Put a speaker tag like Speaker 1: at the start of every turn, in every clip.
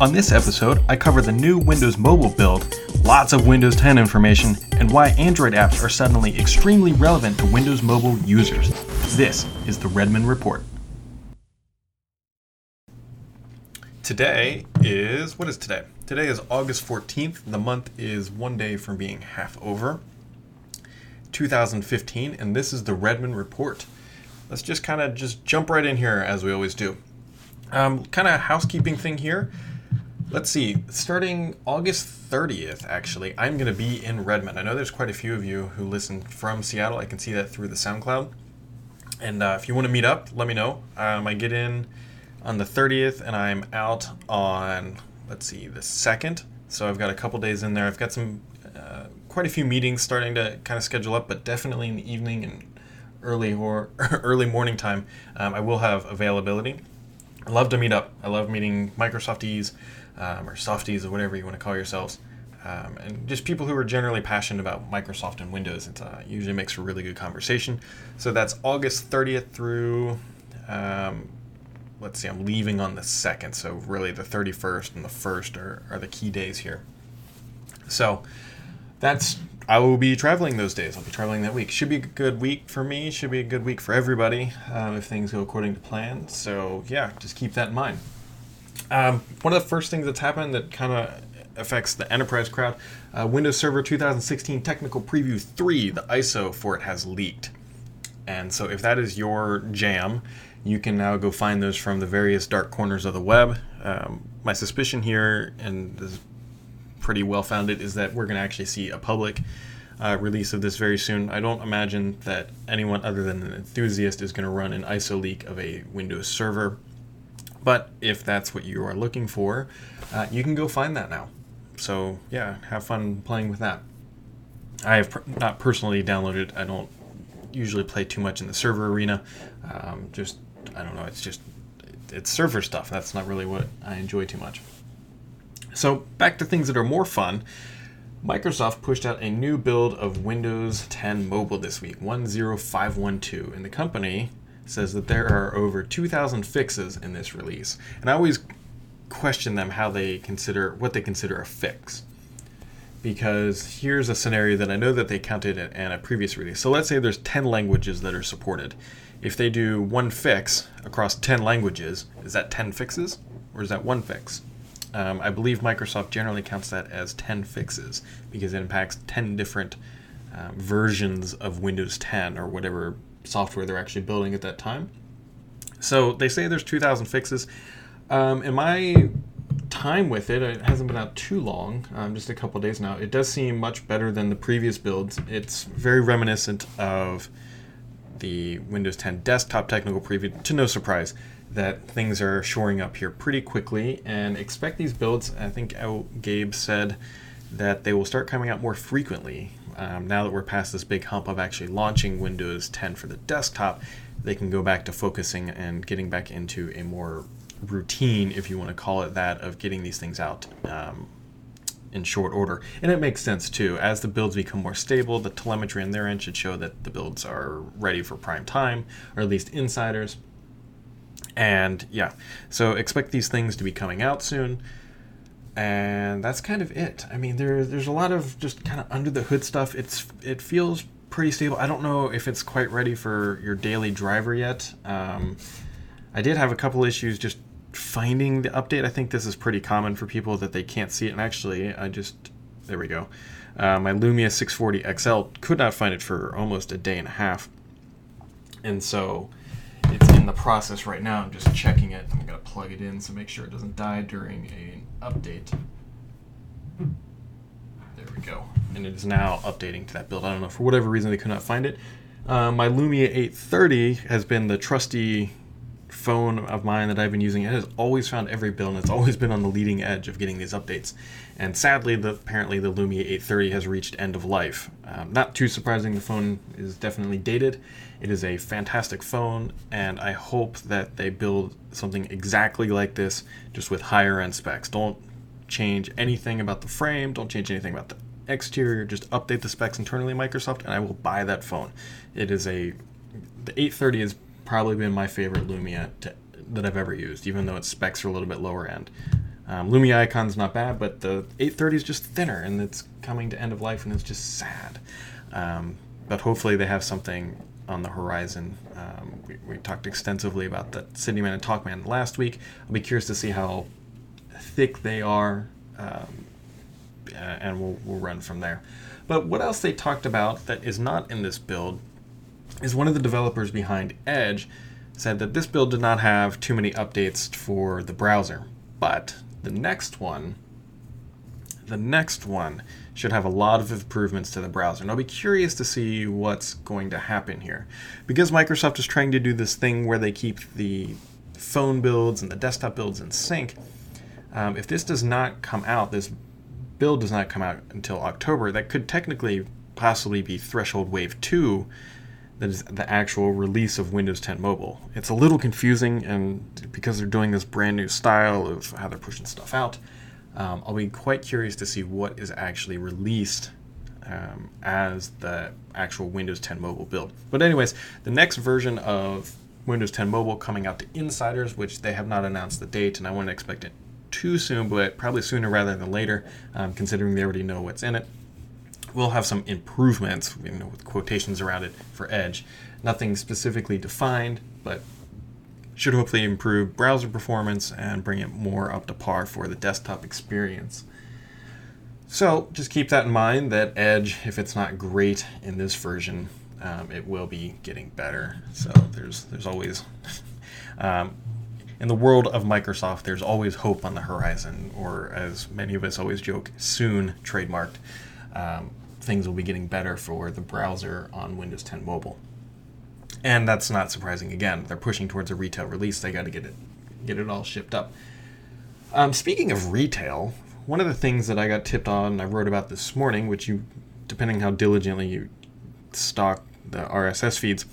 Speaker 1: On this episode, I cover the new Windows Mobile build, lots of Windows 10 information, and why Android apps are suddenly extremely relevant to Windows Mobile users. This is the Redmond Report. Today is, what is today? Today is August 14th. The month is one day from being half over. 2015, and this is the Redmond Report. Let's just kind of just jump right in here as we always do. Um, kind of housekeeping thing here. Let's see, starting August 30th, actually, I'm going to be in Redmond. I know there's quite a few of you who listen from Seattle. I can see that through the SoundCloud. And uh, if you want to meet up, let me know. Um, I get in on the 30th and I'm out on, let's see, the 2nd. So I've got a couple days in there. I've got some, uh, quite a few meetings starting to kind of schedule up, but definitely in the evening and early or early morning time, um, I will have availability. I love to meet up. I love meeting Microsofties um, or softies or whatever you want to call yourselves. Um, and just people who are generally passionate about Microsoft and Windows. It uh, usually makes for really good conversation. So that's August 30th through, um, let's see, I'm leaving on the 2nd. So really the 31st and the 1st are, are the key days here. So that's I will be traveling those days. I'll be traveling that week. Should be a good week for me. Should be a good week for everybody um, if things go according to plan. So yeah, just keep that in mind. Um, one of the first things that's happened that kind of affects the enterprise crowd, uh, Windows Server 2016 Technical Preview 3, the ISO for it has leaked. And so if that is your jam, you can now go find those from the various dark corners of the web. Um, my suspicion here, and this is pretty well founded is that we're going to actually see a public uh, release of this very soon. I don't imagine that anyone other than an enthusiast is going to run an ISO leak of a Windows server. But if that's what you are looking for, uh, you can go find that now. So yeah, have fun playing with that. I have not personally downloaded. I don't usually play too much in the server arena. Um, just I don't know. It's just it's server stuff. That's not really what I enjoy too much. So, back to things that are more fun. Microsoft pushed out a new build of Windows 10 Mobile this week, 10512, and the company says that there are over 2,000 fixes in this release. And I always question them how they consider what they consider a fix. Because here's a scenario that I know that they counted in a previous release. So let's say there's 10 languages that are supported. If they do one fix across 10 languages, is that 10 fixes or is that one fix? Um, I believe Microsoft generally counts that as 10 fixes because it impacts 10 different um, versions of Windows 10 or whatever software they're actually building at that time. So they say there's 2,000 fixes. Um, in my time with it, it hasn't been out too long, um, just a couple days now. It does seem much better than the previous builds. It's very reminiscent of the Windows 10 desktop technical preview, to no surprise that things are shoring up here pretty quickly and expect these builds. I think Gabe said that they will start coming out more frequently. Um, now that we're past this big hump of actually launching Windows 10 for the desktop, they can go back to focusing and getting back into a more routine, if you want to call it that, of getting these things out um, in short order. And it makes sense too. As the builds become more stable, the telemetry on their end should show that the builds are ready for prime time, or at least insiders. And yeah, so expect these things to be coming out soon. And that's kind of it. I mean, there, there's a lot of just kind of under the hood stuff. It's it feels pretty stable. I don't know if it's quite ready for your daily driver yet. Um, I did have a couple issues just finding the update. I think this is pretty common for people that they can't see it. And actually, I just there we go. Uh, my Lumia 640 XL could not find it for almost a day and a half, and so it's in the process right now. I'm just checking it. I'm gonna plug it in so make sure it doesn't die during an update. There we go. And it is now updating to that build. I don't know for whatever reason they could not find it. Uh, my Lumia 830 has been the trusty phone of mine that I've been using. It has always found every build, and it's always been on the leading edge of getting these updates. And sadly, the, apparently the Lumia 830 has reached end of life. Um, not too surprising, the phone is definitely dated. It is a fantastic phone, and I hope that they build something exactly like this, just with higher end specs. Don't change anything about the frame, don't change anything about the exterior, just update the specs internally Microsoft, and I will buy that phone. It is a the 830 has probably been my favorite Lumia to, that I've ever used, even though its specs are a little bit lower end. Um, Lumia icon's not bad, but the 830 is just thinner and it's coming to end of life and it's just sad. Um, but hopefully they have something on the horizon. Um, we, we, talked extensively about the CityMan and TalkMan last week. I'll be curious to see how thick they are, um, and we'll, we'll run from there. But what else they talked about that is not in this build is one of the developers behind Edge said that this build did not have too many updates for the browser. But the next one, the next one should have a lot of improvements to the browser. And I'll be curious to see what's going to happen here. Because Microsoft is trying to do this thing where they keep the phone builds and the desktop builds in sync, um, if this does not come out, this build does not come out until October, that could technically possibly be Threshold Wave 2 that is the actual release of Windows 10 Mobile. It's a little confusing, and because they're doing this brand new style of how they're pushing stuff out, um, I'll be quite curious to see what is actually released um, as the actual Windows 10 Mobile build. But, anyways, the next version of Windows 10 Mobile coming out to insiders, which they have not announced the date, and I wouldn't expect it too soon, but probably sooner rather than later, um, considering they already know what's in it we'll have some improvements, you know, with quotations around it for Edge. Nothing specifically defined, but should hopefully improve browser performance and bring it more up to par for the desktop experience. So just keep that in mind that Edge, if it's not great in this version, um, it will be getting better. So there's there's always um, in the world of Microsoft, there's always hope on the horizon, or as many of us always joke, soon trademarked. Um, things will be getting better for the browser on Windows 10 Mobile. And that's not surprising. Again, they're pushing towards a retail release. They got to get it get it all shipped up. Um, speaking of retail, one of the things that I got tipped on, I wrote about this morning, which you, depending how diligently you stalk the RSS feeds,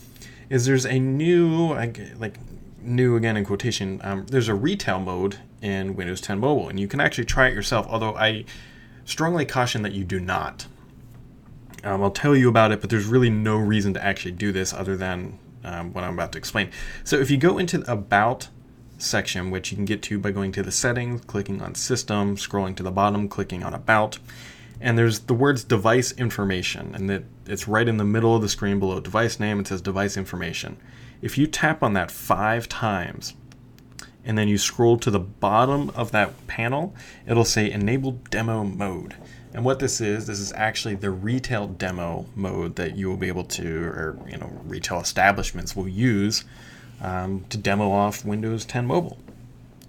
Speaker 1: is there's a new, like new again in quotation, um, there's a retail mode in Windows 10 Mobile, and you can actually try it yourself. Although I strongly caution that you do not. Um, I'll tell you about it, but there's really no reason to actually do this other than um, what I'm about to explain. So if you go into the About section, which you can get to by going to the settings, clicking on System, scrolling to the bottom, clicking on About, and there's the words device information, and that it's right in the middle of the screen below device name. It says device information. If you tap on that five times, and then you scroll to the bottom of that panel, it'll say enable demo mode. And what this is, this is actually the retail demo mode that you will be able to, or you know, retail establishments will use um, to demo off Windows 10 Mobile.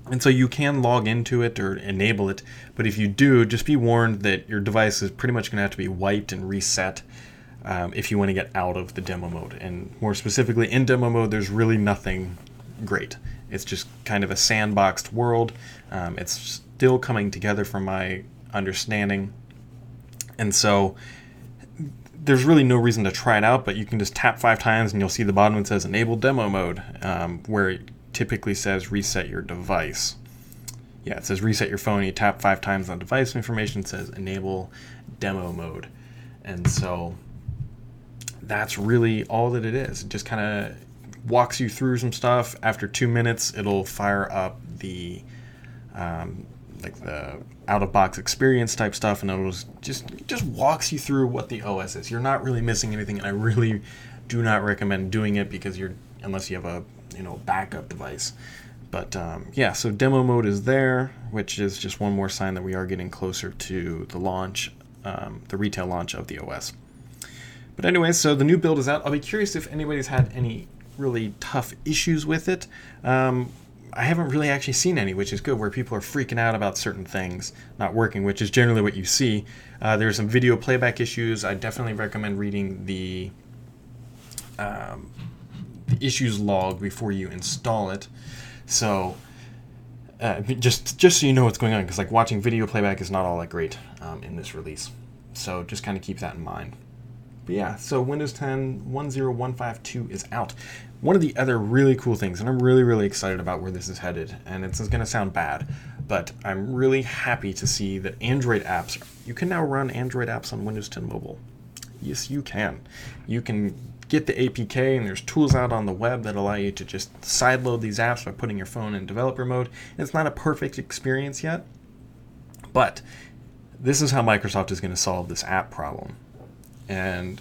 Speaker 1: And so you can log into it or enable it, but if you do, just be warned that your device is pretty much going to have to be wiped and reset um, if you want to get out of the demo mode. And more specifically, in demo mode, there's really nothing great. It's just kind of a sandboxed world. Um, it's still coming together from my understanding. And so there's really no reason to try it out, but you can just tap five times and you'll see the bottom it says enable demo mode, um, where it typically says reset your device. Yeah, it says reset your phone. You tap five times on device information, it says enable demo mode. And so that's really all that it is. It just kind of walks you through some stuff. After two minutes, it'll fire up the um, like the out of box experience type stuff, and it'll just just walks you through what the OS is. You're not really missing anything, and I really do not recommend doing it because you're unless you have a you know backup device. But um, yeah, so demo mode is there, which is just one more sign that we are getting closer to the launch, um, the retail launch of the OS. But anyway, so the new build is out. I'll be curious if anybody's had any really tough issues with it. Um, I haven't really actually seen any, which is good, where people are freaking out about certain things not working, which is generally what you see. Uh, there's some video playback issues. I definitely recommend reading the, um, the issues log before you install it. So uh, just just so you know what's going on, because like watching video playback is not all that great um, in this release. So just kind of keep that in mind. But yeah, so Windows 10 10152 is out. One of the other really cool things, and I'm really, really excited about where this is headed, and it's going to sound bad, but I'm really happy to see that Android apps, you can now run Android apps on Windows 10 Mobile. Yes, you can. You can get the APK, and there's tools out on the web that allow you to just sideload these apps by putting your phone in developer mode. It's not a perfect experience yet, But this is how Microsoft is going to solve this app problem. And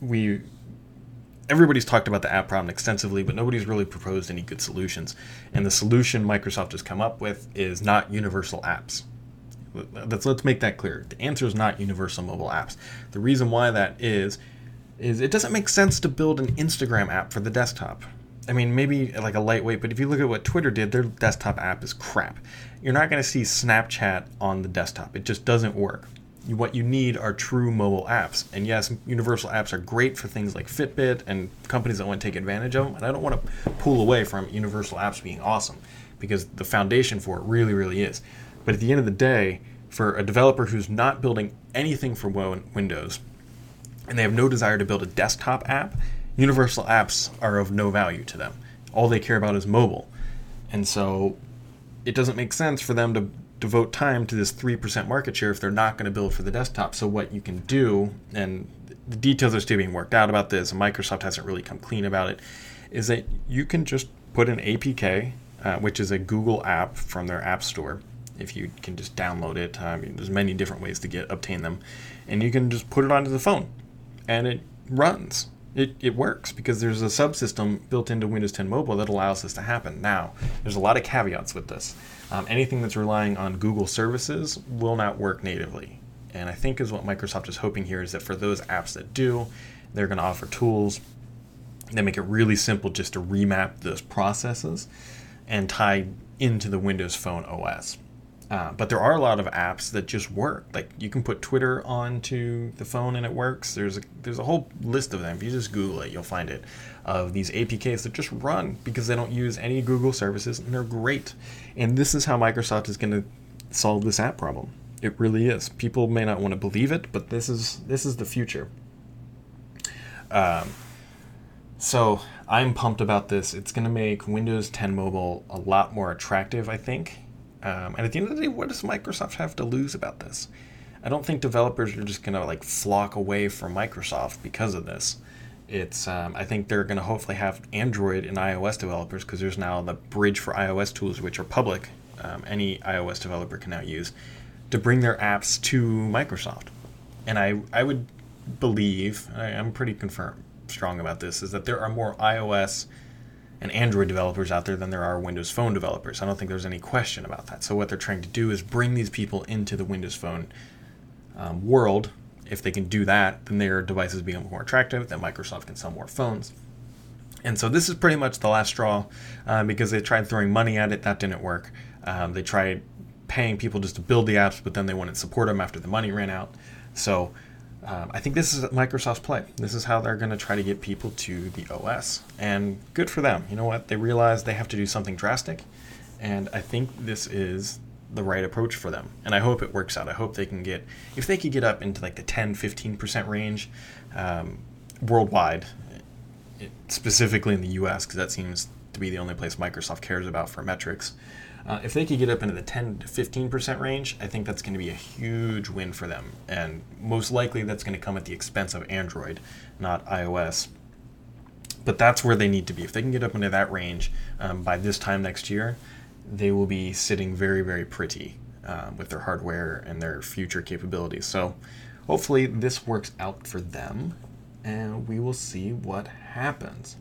Speaker 1: we everybody's talked about the app problem extensively, but nobody's really proposed any good solutions. And the solution Microsoft has come up with is not universal apps. Let's, let's make that clear. The answer is not universal mobile apps. The reason why that is, is it doesn't make sense to build an Instagram app for the desktop. I mean, maybe like a lightweight, but if you look at what Twitter did, their desktop app is crap. You're not going to see Snapchat on the desktop. It just doesn't work what you need are true mobile apps. And yes, universal apps are great for things like Fitbit and companies that want to take advantage of them. And I don't want to pull away from universal apps being awesome because the foundation for it really, really is. But at the end of the day, for a developer who's not building anything for Windows and they have no desire to build a desktop app, universal apps are of no value to them. All they care about is mobile. And so it doesn't make sense for them to devote time to this 3% market share if they're not going to build for the desktop. So, what you can do, and the details are still being worked out about this, and Microsoft hasn't really come clean about it, is that you can just put an APK, uh, which is a Google app from their App Store. If you can just download it, I mean, there's many different ways to get obtain them, and you can just put it onto the phone, and it runs it, it works because there's a subsystem built into Windows 10 Mobile that allows this to happen. Now, there's a lot of caveats with this. Um, anything that's relying on Google services will not work natively. And I think is what Microsoft is hoping here is that for those apps that do, they're going to offer tools that make it really simple just to remap those processes and tie into the Windows Phone OS. Uh, but there are a lot of apps that just work. Like you can put Twitter onto the phone and it works. There's a there's a whole list of them. If you just Google it, you'll find it. Of these APKs that just run because they don't use any Google services and they're great. And this is how Microsoft is going to solve this app problem. It really is. People may not want to believe it, but this is this is the future. Um, so I'm pumped about this. It's going to make Windows 10 Mobile a lot more attractive, I think um, and at the end of the day, what does Microsoft have to lose about this? I don't think developers are just gonna like flock away from Microsoft because of this. It's um, I think they're gonna hopefully have Android and iOS developers because there's now the bridge for iOS tools which are public. Um, any iOS developer can now use to bring their apps to Microsoft. And I I would believe I, I'm pretty confirmed strong about this is that there are more iOS and Android developers out there than there are Windows Phone developers. I don't think there's any question about that. So what they're trying to do is bring these people into the Windows Phone um, world. If they can do that, then their devices become more attractive. Then Microsoft can sell more phones. And so this is pretty much the last straw uh, because they tried throwing money at it. That didn't work. Um, they tried paying people just to build the apps, but then they wouldn't support them after the money ran out. So um, I think this is Microsoft's play. This is how they're going to try to get people to the OS. And good for them. You know what? They realize they have to do something drastic. And I think this is the right approach for them. And I hope it works out. I hope they can get, if they could get up into like the 10, 15% range um, worldwide, it, specifically in the US, because that seems to be the only place Microsoft cares about for metrics. Uh, if they could get up into the 10 to 15% range, I think that's going to be a huge win for them. And most likely that's going to come at the expense of Android, not iOS. But that's where they need to be. If they can get up into that range um, by this time next year, they will be sitting very, very pretty uh, with their hardware and their future capabilities. So hopefully this works out for them, and we will see what happens.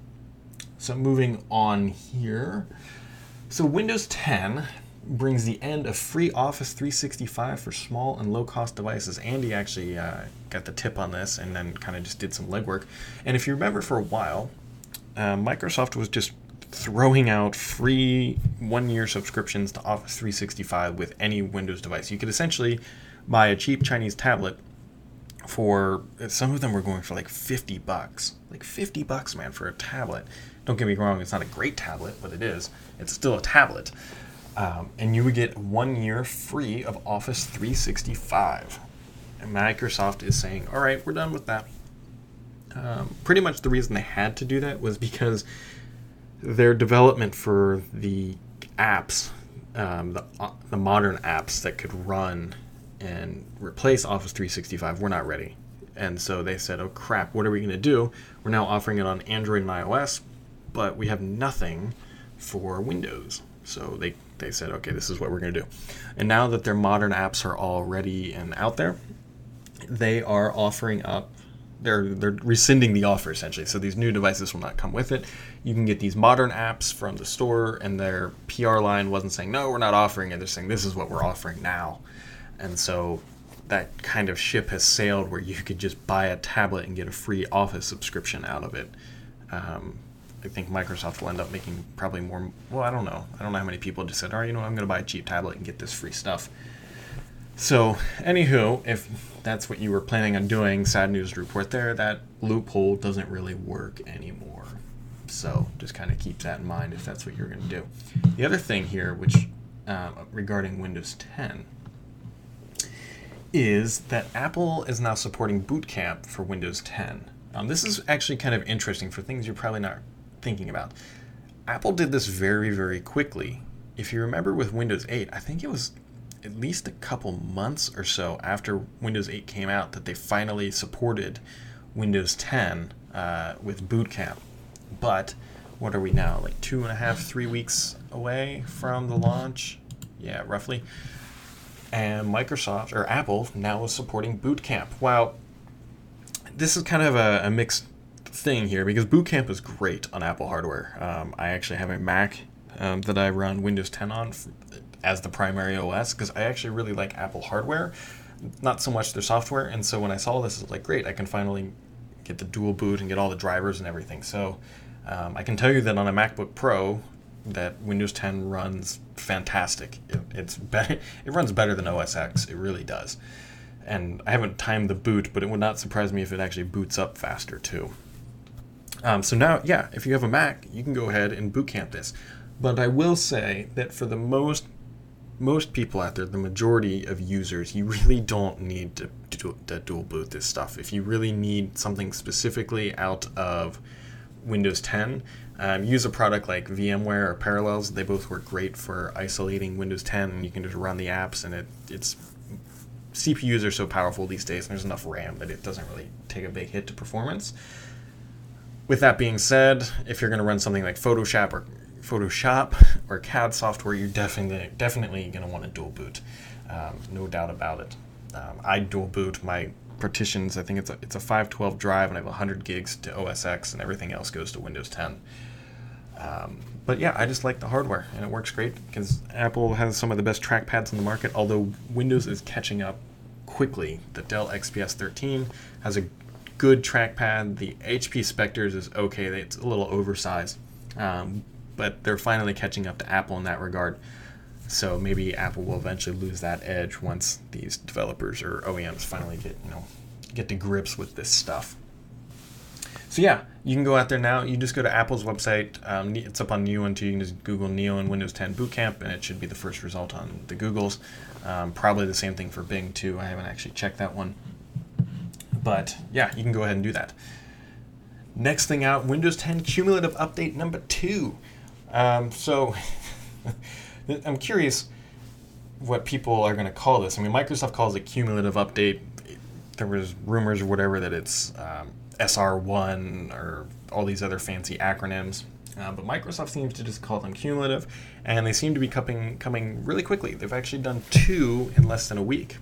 Speaker 1: So moving on here. So Windows 10 brings the end of free Office 365 for small and low-cost devices. Andy actually uh, got the tip on this and then kind of just did some legwork. And if you remember for a while, uh, Microsoft was just throwing out free one-year subscriptions to Office 365 with any Windows device. You could essentially buy a cheap Chinese tablet for some of them were going for like 50 bucks. Like 50 bucks, man, for a tablet. Don't get me wrong, it's not a great tablet, but it is. It's still a tablet. Um, and you would get one year free of Office 365. And Microsoft is saying, all right, we're done with that. Um, pretty much the reason they had to do that was because their development for the apps, um, the, uh, the modern apps that could run and replace Office 365 were not ready. And so they said, oh crap, what are we going to do? We're now offering it on Android and iOS, but we have nothing for Windows. So they, they said, okay, this is what we're going to do. And now that their modern apps are all ready and out there, they are offering up they're they're rescinding the offer essentially. So these new devices will not come with it. You can get these modern apps from the store, and their PR line wasn't saying no, we're not offering it. They're saying this is what we're offering now, and so that kind of ship has sailed where you could just buy a tablet and get a free Office subscription out of it. Um, I think Microsoft will end up making probably more. Well, I don't know. I don't know how many people just said, "All right, you know, I'm going to buy a cheap tablet and get this free stuff." So, anywho, if that's what you were planning on doing, sad news to report there, that loophole doesn't really work anymore. So, just kind of keep that in mind if that's what you're going to do. The other thing here, which uh, regarding Windows 10, is that Apple is now supporting Boot Camp for Windows 10. Um, this is actually kind of interesting for things you're probably not thinking about. Apple did this very, very quickly. If you remember with Windows 8, I think it was at least a couple months or so after Windows 8 came out that they finally supported Windows 10 uh, with Boot Camp. But what are we now? Like two and a half, three weeks away from the launch? Yeah, roughly. And Microsoft or Apple now is supporting Boot Camp. Wow, this is kind of a, a mixed thing here because Boot Camp is great on Apple hardware. Um, I actually have a Mac um, that I run Windows 10 on as the primary OS because I actually really like Apple hardware, not so much their software. And so when I saw this, it's like, great, I can finally get the dual boot and get all the drivers and everything. So um, I can tell you that on a MacBook Pro, that Windows 10 runs fantastic. It, it's better. It runs better than OS X. It really does. And I haven't timed the boot, but it would not surprise me if it actually boots up faster too. Um, so now, yeah, if you have a Mac, you can go ahead and boot camp this. But I will say that for the most most people out there, the majority of users, you really don't need to, to, to, dual boot this stuff. If you really need something specifically out of Windows 10, um, use a product like VMware or Parallels. They both work great for isolating Windows 10, and you can just run the apps, and it, it's CPUs are so powerful these days, and there's enough RAM that it doesn't really take a big hit to performance. With that being said, if you're going to run something like Photoshop or Photoshop or CAD software, you're definitely definitely going to want to dual boot. Um, no doubt about it. Um, I dual boot my partitions. I think it's a it's a 512 drive, and I have 100 gigs to OS X, and everything else goes to Windows 10. Um, but yeah, I just like the hardware, and it works great because Apple has some of the best trackpads in the market. Although Windows is catching up quickly. The Dell XPS 13 has a good trackpad. The HP Spectres is okay. It's a little oversized. Um, but they're finally catching up to Apple in that regard. So maybe Apple will eventually lose that edge once these developers or OEMs finally get you know get to grips with this stuff. So yeah, you can go out there now. You just go to Apple's website. Um, it's up on Neowin You can just Google Neo and Windows 10 Bootcamp, and it should be the first result on the Googles. Um, probably the same thing for Bing too. I haven't actually checked that one, but yeah, you can go ahead and do that. Next thing out, Windows 10 cumulative update number two. Um, so I'm curious what people are going to call this. I mean, Microsoft calls it cumulative update. There was rumors or whatever that it's um, SR1 or all these other fancy acronyms. Uh, but Microsoft seems to just call them cumulative, and they seem to be coming coming really quickly. They've actually done two in less than a week,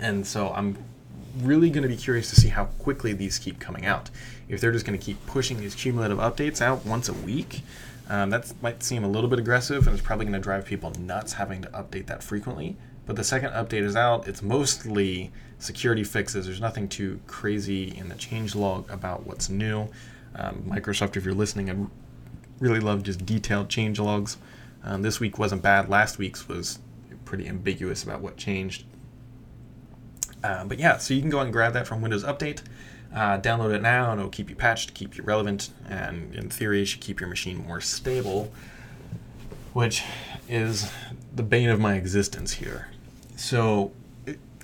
Speaker 1: and so I'm really going to be curious to see how quickly these keep coming out. If they're just going to keep pushing these cumulative updates out once a week, um, that might seem a little bit aggressive and it's probably going to drive people nuts having to update that frequently. But the second update is out, it's mostly security fixes. There's nothing too crazy in the change log about what's new. Um, Microsoft, if you're listening, I really love just detailed change logs. Um, this week wasn't bad. Last week's was pretty ambiguous about what changed. Uh, but yeah, so you can go and grab that from Windows Update. Uh, download it now, and it'll keep you patched, keep you relevant, and in theory, should keep your machine more stable, which is the bane of my existence here. So,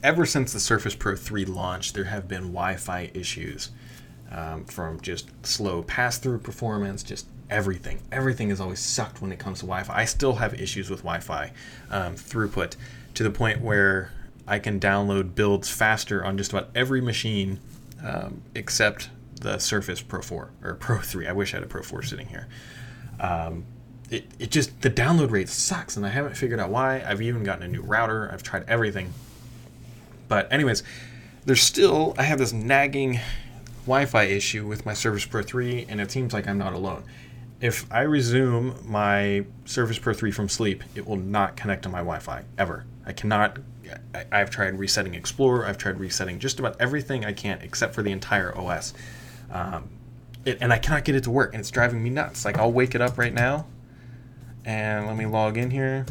Speaker 1: ever since the Surface Pro 3 launched, there have been Wi Fi issues um, from just slow pass through performance, just everything. Everything is always sucked when it comes to Wi Fi. I still have issues with Wi Fi um, throughput to the point where I can download builds faster on just about every machine um, except the Surface Pro 4 or Pro 3. I wish I had a Pro 4 sitting here. Um, it, it just the download rate sucks and i haven't figured out why i've even gotten a new router i've tried everything but anyways there's still i have this nagging wi-fi issue with my surface pro 3 and it seems like i'm not alone if i resume my surface pro 3 from sleep it will not connect to my wi-fi ever i cannot i've tried resetting explorer i've tried resetting just about everything i can except for the entire os um, it, and i cannot get it to work and it's driving me nuts like i'll wake it up right now and let me log in here.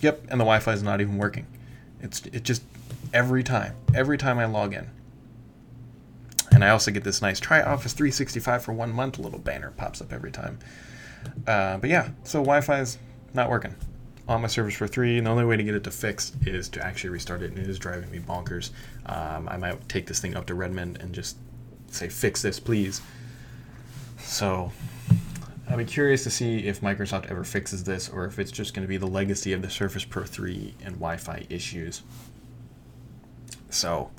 Speaker 1: Yep, and the Wi-Fi is not even working. It's it just every time, every time I log in. And I also get this nice try Office 365 for one month little banner pops up every time. Uh, but yeah, so Wi-Fi is not working on my Surface Pro 3, and the only way to get it to fix is to actually restart it, and it is driving me bonkers. Um, I might take this thing up to Redmond and just say, fix this, please. So I'll be curious to see if Microsoft ever fixes this or if it's just going to be the legacy of the Surface Pro 3 and Wi Fi issues. So,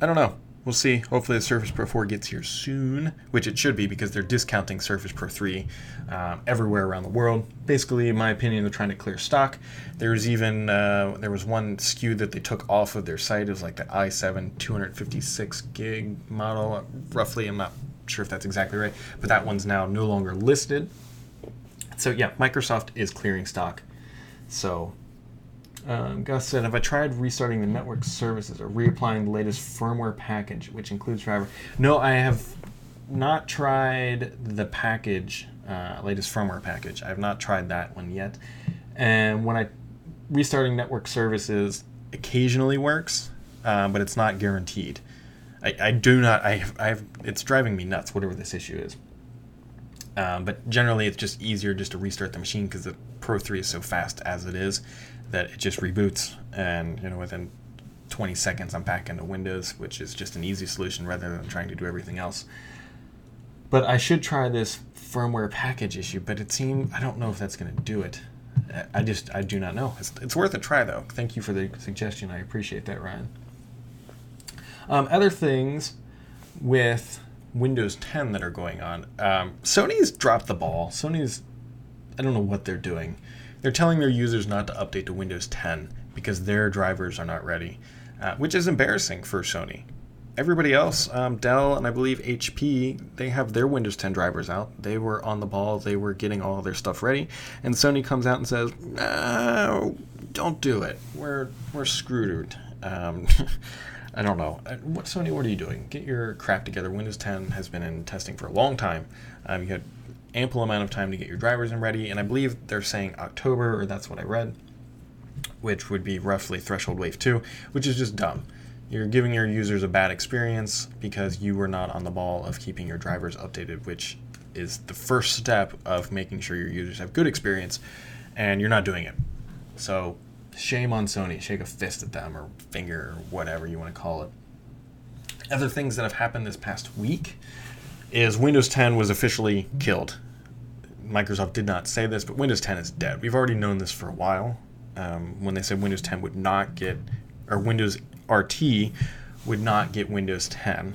Speaker 1: I don't know. We'll see. Hopefully, the Surface Pro 4 gets here soon, which it should be because they're discounting Surface Pro 3 um, everywhere around the world. Basically, in my opinion, they're trying to clear stock. There was even uh, there was one SKU that they took off of their site. It was like the i7 256 gig model, roughly. I'm not sure if that's exactly right, but that one's now no longer listed. So yeah, Microsoft is clearing stock. So um, Gus said, have I tried restarting the network services or reapplying the latest firmware package, which includes driver? No, I have not tried the package, uh, latest firmware package. I have not tried that one yet. And when I restarting network services occasionally works, uh, but it's not guaranteed. I, I do not. I have, I have. It's driving me nuts. Whatever this issue is. Um, but generally, it's just easier just to restart the machine because the Pro 3 is so fast as it is that it just reboots, and you know within 20 seconds I'm back into Windows, which is just an easy solution rather than trying to do everything else. But I should try this firmware package issue, but it seems I don't know if that's going to do it. I just I do not know. It's, it's worth a try though. Thank you for the suggestion. I appreciate that, Ryan. Um, other things with Windows 10 that are going on. Um, Sony's dropped the ball. Sony's, I don't know what they're doing. They're telling their users not to update to Windows 10 because their drivers are not ready, uh, which is embarrassing for Sony. Everybody else, um, Dell and I believe HP, they have their Windows 10 drivers out. They were on the ball. They were getting all their stuff ready, and Sony comes out and says, "No, don't do it. We're we're screwed." Um, I don't know. Uh, what Sony? What are you doing? Get your crap together. Windows 10 has been in testing for a long time. Um, you had ample amount of time to get your drivers in ready, and I believe they're saying October, or that's what I read, which would be roughly threshold wave two, which is just dumb. You're giving your users a bad experience because you were not on the ball of keeping your drivers updated, which is the first step of making sure your users have good experience, and you're not doing it. So shame on Sony. Shake a fist at them or finger or whatever you want to call it. Other things that have happened this past week is Windows 10 was officially killed. Microsoft did not say this, but Windows 10 is dead. We've already known this for a while. Um, when they said Windows 10 would not get, or Windows RT would not get Windows 10.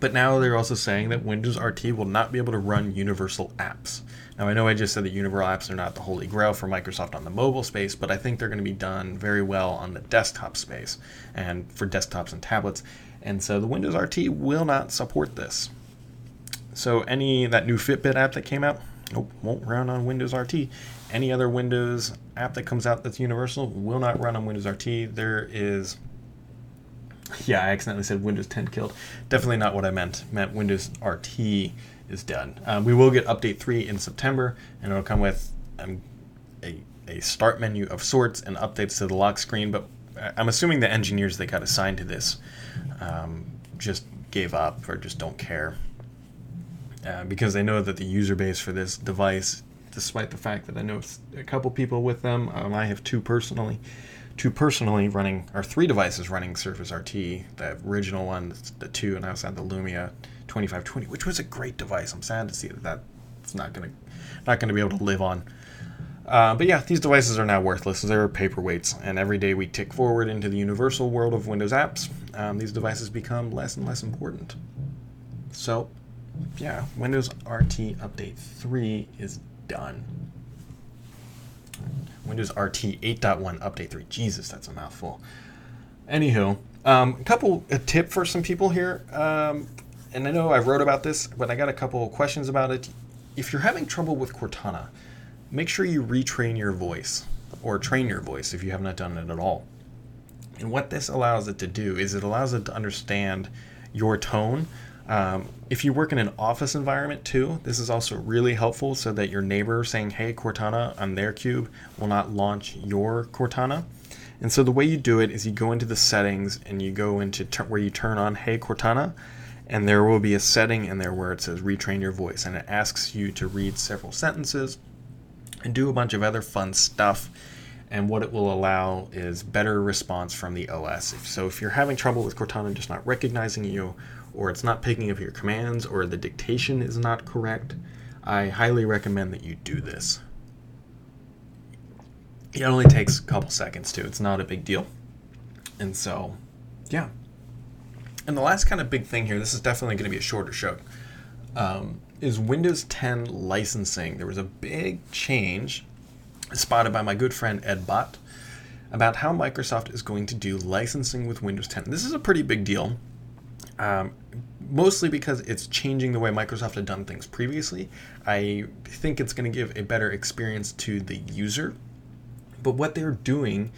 Speaker 1: But now they're also saying that Windows RT will not be able to run universal apps. Now, I know I just said that universal apps are not the holy grail for Microsoft on the mobile space, but I think they're going to be done very well on the desktop space and for desktops and tablets. And so the Windows RT will not support this. So any that new Fitbit app that came out, nope, won't run on Windows RT. Any other Windows app that comes out that's universal will not run on Windows RT. There is yeah, I accidentally said Windows 10 killed. Definitely not what I meant. Meant Windows RT is done. Um, we will get update 3 in September, and it'll come with um, a, a start menu of sorts and updates to the lock screen. But I'm assuming the engineers that got assigned to this um, just gave up or just don't care. Uh, because they know that the user base for this device, despite the fact that I know a couple people with them, um, I have two personally, two personally running, or three devices running Surface RT, the original one, the two, and I also had the Lumia 2520, which was a great device. I'm sad to see that that's not gonna not gonna be able to live on. Uh, but yeah, these devices are now worthless. They're paperweights, and every day we tick forward into the universal world of Windows apps, um, these devices become less and less important. So, yeah, Windows RT Update 3 is done. Windows RT 8.1 Update 3. Jesus, that's a mouthful. Anywho, um, a couple a tip for some people here. Um, and I know I wrote about this, but I got a couple questions about it. If you're having trouble with Cortana, make sure you retrain your voice or train your voice if you have not done it at all. And what this allows it to do is it allows it to understand your tone. Um, if you work in an office environment too, this is also really helpful so that your neighbor saying, hey, Cortana on their cube will not launch your Cortana. And so the way you do it is you go into the settings and you go into where you turn on Hey Cortana, and there will be a setting in there where it says retrain your voice, and it asks you to read several sentences and do a bunch of other fun stuff. And what it will allow is better response from the OS. So if you're having trouble with Cortana just not recognizing you, or it's not picking up your commands, or the dictation is not correct, I highly recommend that you do this. It only takes a couple seconds too. It's not a big deal. And so, yeah. And the last kind of big thing here, this is definitely going to be a shorter show, um, is Windows 10 licensing. There was a big change spotted by my good friend Ed Bott about how Microsoft is going to do licensing with Windows 10. This is a pretty big deal, um, mostly because it's changing the way Microsoft had done things previously. I think it's going to give a better experience to the user but what they're doing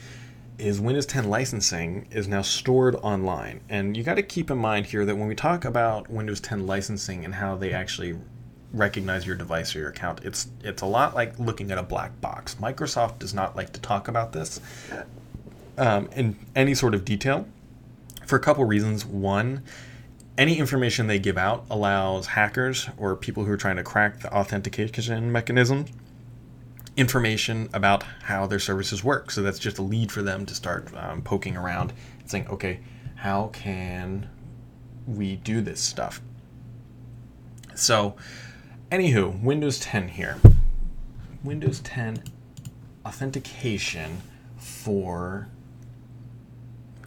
Speaker 1: is Windows 10 licensing is now stored online. And you got to keep in mind here that when we talk about Windows 10 licensing and how they actually recognize your device or your account, it's it's a lot like looking at a black box. Microsoft does not like to talk about this um, in any sort of detail for a couple reasons. One, any information they give out allows hackers or people who are trying to crack the authentication mechanism information about how their services work. So that's just a lead for them to start um, poking around and saying, okay, how can we do this stuff? So, anywho, Windows 10 here. Windows 10 authentication for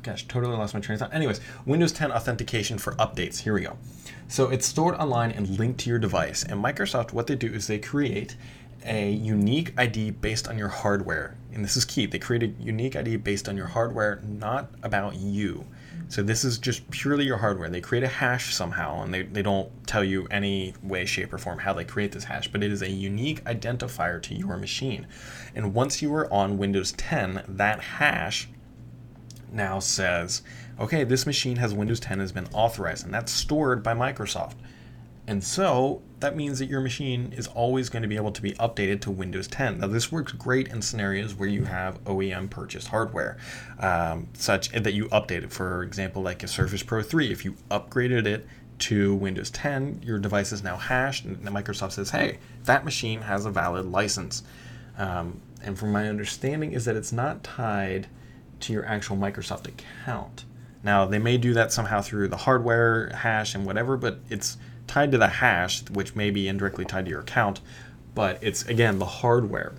Speaker 1: gosh, totally lost my train of thought. Anyways, Windows 10 authentication for updates. Here we go. So it's stored online and linked to your device. And Microsoft, what they do is they create a unique ID based on your hardware. And this is key. They create a unique ID based on your hardware, not about you. So this is just purely your hardware. They create a hash somehow, and they, they don't tell you any way, shape, or form how they create this hash, but it is a unique identifier to your machine. And once you are on Windows 10, that hash now says, okay, this machine has Windows 10 has been authorized, and that's stored by Microsoft. And so that means that your machine is always going to be able to be updated to Windows 10. Now, this works great in scenarios where you have OEM purchased hardware, um, such that you update it. For example, like a Surface Pro 3, if you upgraded it to Windows 10, your device is now hashed, and Microsoft says, hey, that machine has a valid license. Um, and from my understanding, is that it's not tied to your actual Microsoft account. Now, they may do that somehow through the hardware hash and whatever, but it's tied to the hash, which may be indirectly tied to your account, but it's again the hardware.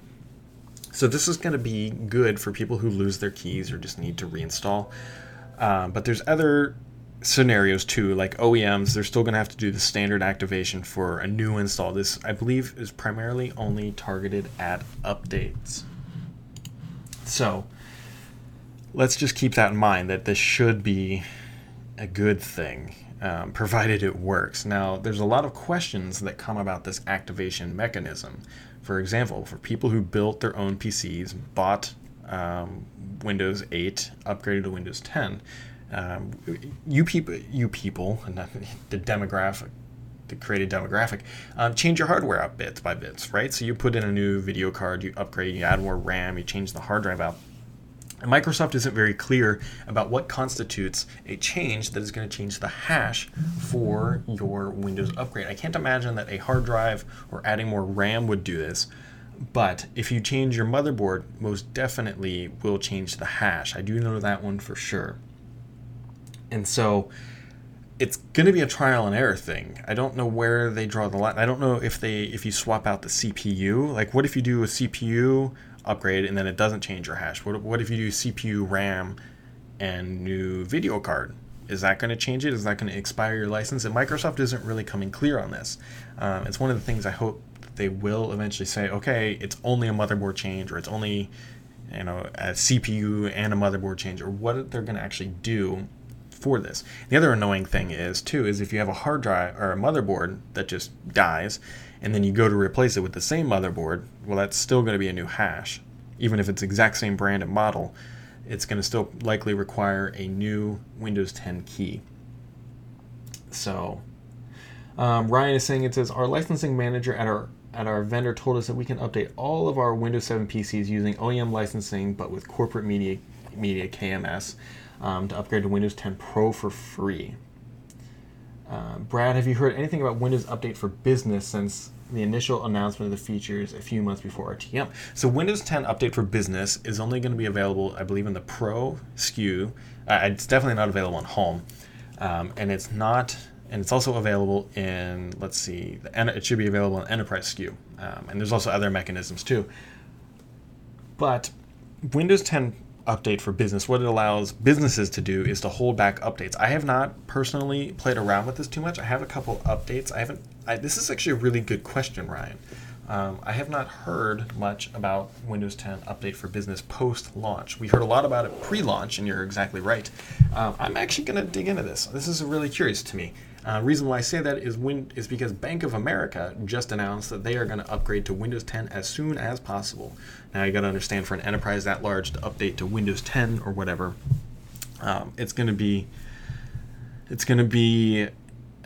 Speaker 1: So this is going to be good for people who lose their keys or just need to reinstall. Uh, but there's other scenarios too, like OEMs. They're still going to have to do the standard activation for a new install. This, I believe, is primarily only targeted at updates. So let's just keep that in mind that this should be a good thing um, provided it works. Now, there's a lot of questions that come about this activation mechanism. For example, for people who built their own PCs, bought um, Windows 8, upgraded to Windows 10, um, you people, you people, the demographic, the created demographic, um, change your hardware up bits by bits, right? So you put in a new video card, you upgrade, you add more RAM, you change the hard drive out Microsoft isn't very clear about what constitutes a change that is going to change the hash for your Windows upgrade. I can't imagine that a hard drive or adding more RAM would do this, but if you change your motherboard, most definitely will change the hash. I do know that one for sure. And so it's going to be a trial and error thing. I don't know where they draw the line. I don't know if they if you swap out the CPU, like what if you do a CPU upgrade and then it doesn't change your hash? What, what if you do CPU, RAM, and new video card? Is that going to change it? Is that going to expire your license? And Microsoft isn't really coming clear on this. Um, it's one of the things I hope they will eventually say, okay, it's only a motherboard change, or it's only you know a CPU and a motherboard change, or what they're going to actually do for this. The other annoying thing is too is if you have a hard drive or a motherboard that just dies, and then you go to replace it with the same motherboard, well, that's still going to be a new hash, even if it's exact same brand and model. It's going to still likely require a new Windows 10 key. So, um, Ryan is saying it says our licensing manager at our at our vendor told us that we can update all of our Windows 7 PCs using OEM licensing, but with corporate media media KMS um, to upgrade to Windows 10 Pro for free. Uh, Brad, have you heard anything about Windows Update for Business since the initial announcement of the features a few months before RTM? So, Windows 10 Update for Business is only going to be available, I believe, in the Pro SKU. Uh, it's definitely not available on Home, um, and it's not, and it's also available in. Let's see, the, it should be available in Enterprise SKU, um, and there's also other mechanisms too. But Windows 10 update for business, what it allows businesses to do is to hold back updates. I have not personally played around with this too much. I have a couple updates. I haven't. I, this is actually a really good question, Ryan. Um, I have not heard much about Windows 10 Update for Business post launch. We heard a lot about it pre launch, and you're exactly right. Um, I'm actually going to dig into this. This is really curious to me. Uh, reason why I say that is when is because Bank of America just announced that they are going to upgrade to Windows 10 as soon as possible. Now you got to understand for an enterprise that large to update to Windows 10 or whatever, um, it's going to be it's going to be a,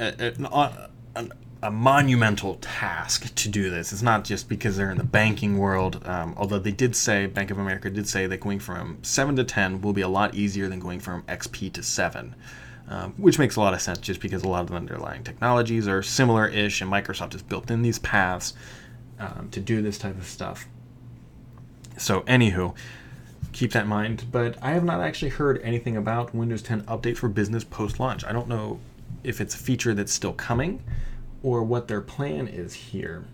Speaker 1: a, a, a, monumental task to do this. It's not just because they're in the banking world, um, although they did say Bank of America did say that going from 7 to 10 will be a lot easier than going from XP to 7 um, which makes a lot of sense just because a lot of the underlying technologies are similar ish, and Microsoft has built in these paths um, to do this type of stuff. So, anywho, keep that in mind. But I have not actually heard anything about Windows 10 Update for Business post launch. I don't know if it's a feature that's still coming or what their plan is here.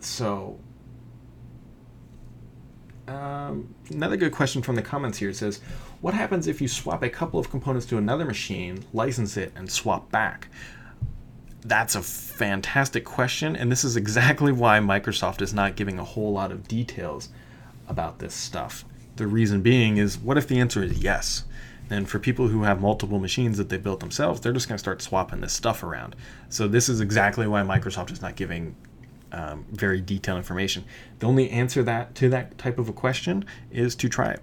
Speaker 1: So, um, another good question from the comments here says, what happens if you swap a couple of components to another machine, license it, and swap back? That's a fantastic question, and this is exactly why Microsoft is not giving a whole lot of details about this stuff. The reason being is what if the answer is yes? Then for people who have multiple machines that they built themselves, they're just going to start swapping this stuff around. So this is exactly why Microsoft is not giving um, very detailed information. The only answer that to that type of a question is to try it.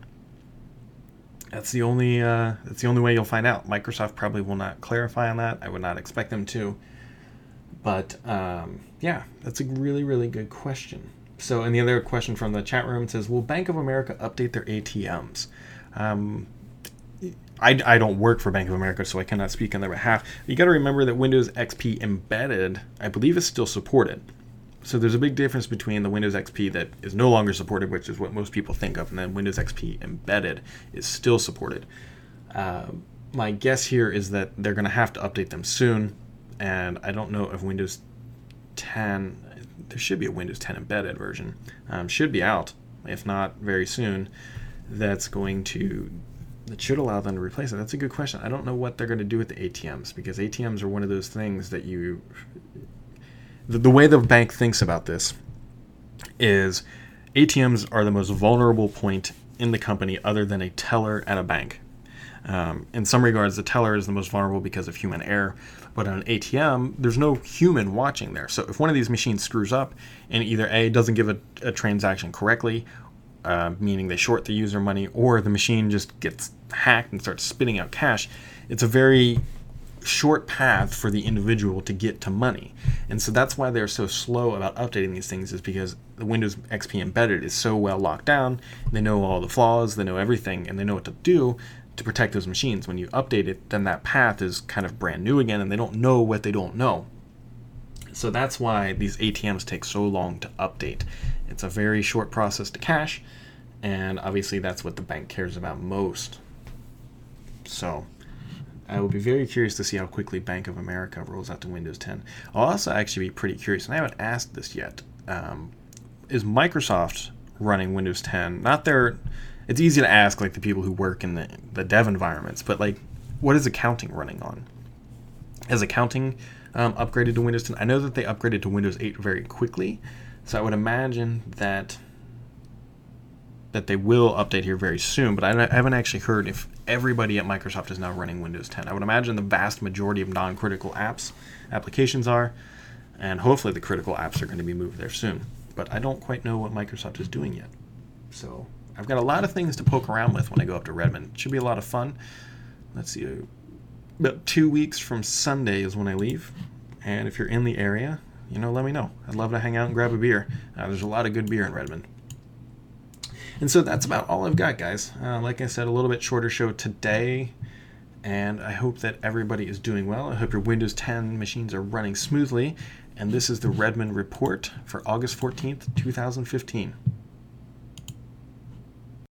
Speaker 1: That's the only uh, that's the only way you'll find out. Microsoft probably will not clarify on that. I would not expect them to. But um, yeah, that's a really really good question. So, and the other question from the chat room says, "Will Bank of America update their ATMs?" Um, I, I don't work for Bank of America, so I cannot speak on their behalf. You got to remember that Windows XP Embedded, I believe, is still supported so there's a big difference between the Windows XP that is no longer supported, which is what most people think of, and then Windows XP embedded is still supported. Uh, my guess here is that they're going to have to update them soon, and I don't know if Windows 10. There should be a Windows 10 embedded version. Um, should be out, if not very soon. That's going to that should allow them to replace it. That's a good question. I don't know what they're going to do with the ATMs because ATMs are one of those things that you the, the way the bank thinks about this is ATMs are the most vulnerable point in the company other than a teller at a bank. Um, in some regards, the teller is the most vulnerable because of human error. But on an ATM, there's no human watching there. So if one of these machines screws up and either A doesn't give a, a transaction correctly, uh, meaning they short the user money, or the machine just gets hacked and starts spitting out cash, it's a very short path for the individual to get to money. And so that's why they're so slow about updating these things is because the Windows XP embedded is so well locked down. They know all the flaws, they know everything, and they know what to do to protect those machines. When you update it, then that path is kind of brand new again and they don't know what they don't know. So that's why these ATMs take so long to update. It's a very short process to cash, and obviously that's what the bank cares about most. So, I will be very curious to see how quickly Bank of America rolls out to Windows 10. I'll also actually be pretty curious, and I haven't asked this yet. Um, is Microsoft running Windows 10? Not their. It's easy to ask, like the people who work in the, the dev environments, but like what is accounting running on? Has accounting um, upgraded to Windows 10? I know that they upgraded to Windows 8 very quickly, so I would imagine that that they will update here very soon. But I haven't actually heard if everybody at Microsoft is now running Windows 10. I would imagine the vast majority of non-critical apps applications are, and hopefully the critical apps are going to be moved there soon. But I don't quite know what Microsoft is doing yet. So I've got a lot of things to poke around with when I go up to Redmond. It should be a lot of fun. Let's see, about two weeks from Sunday is when I leave. And if you're in the area, you know, let me know. I'd love to hang out and grab a beer. Uh, there's a lot of good beer in Redmond. And so that's about all I've got, guys. Uh, like I said, a little bit shorter show today. And I hope that everybody is doing well. I hope your Windows 10 machines are running smoothly. And this is the Redmond Report for August 14th, 2015.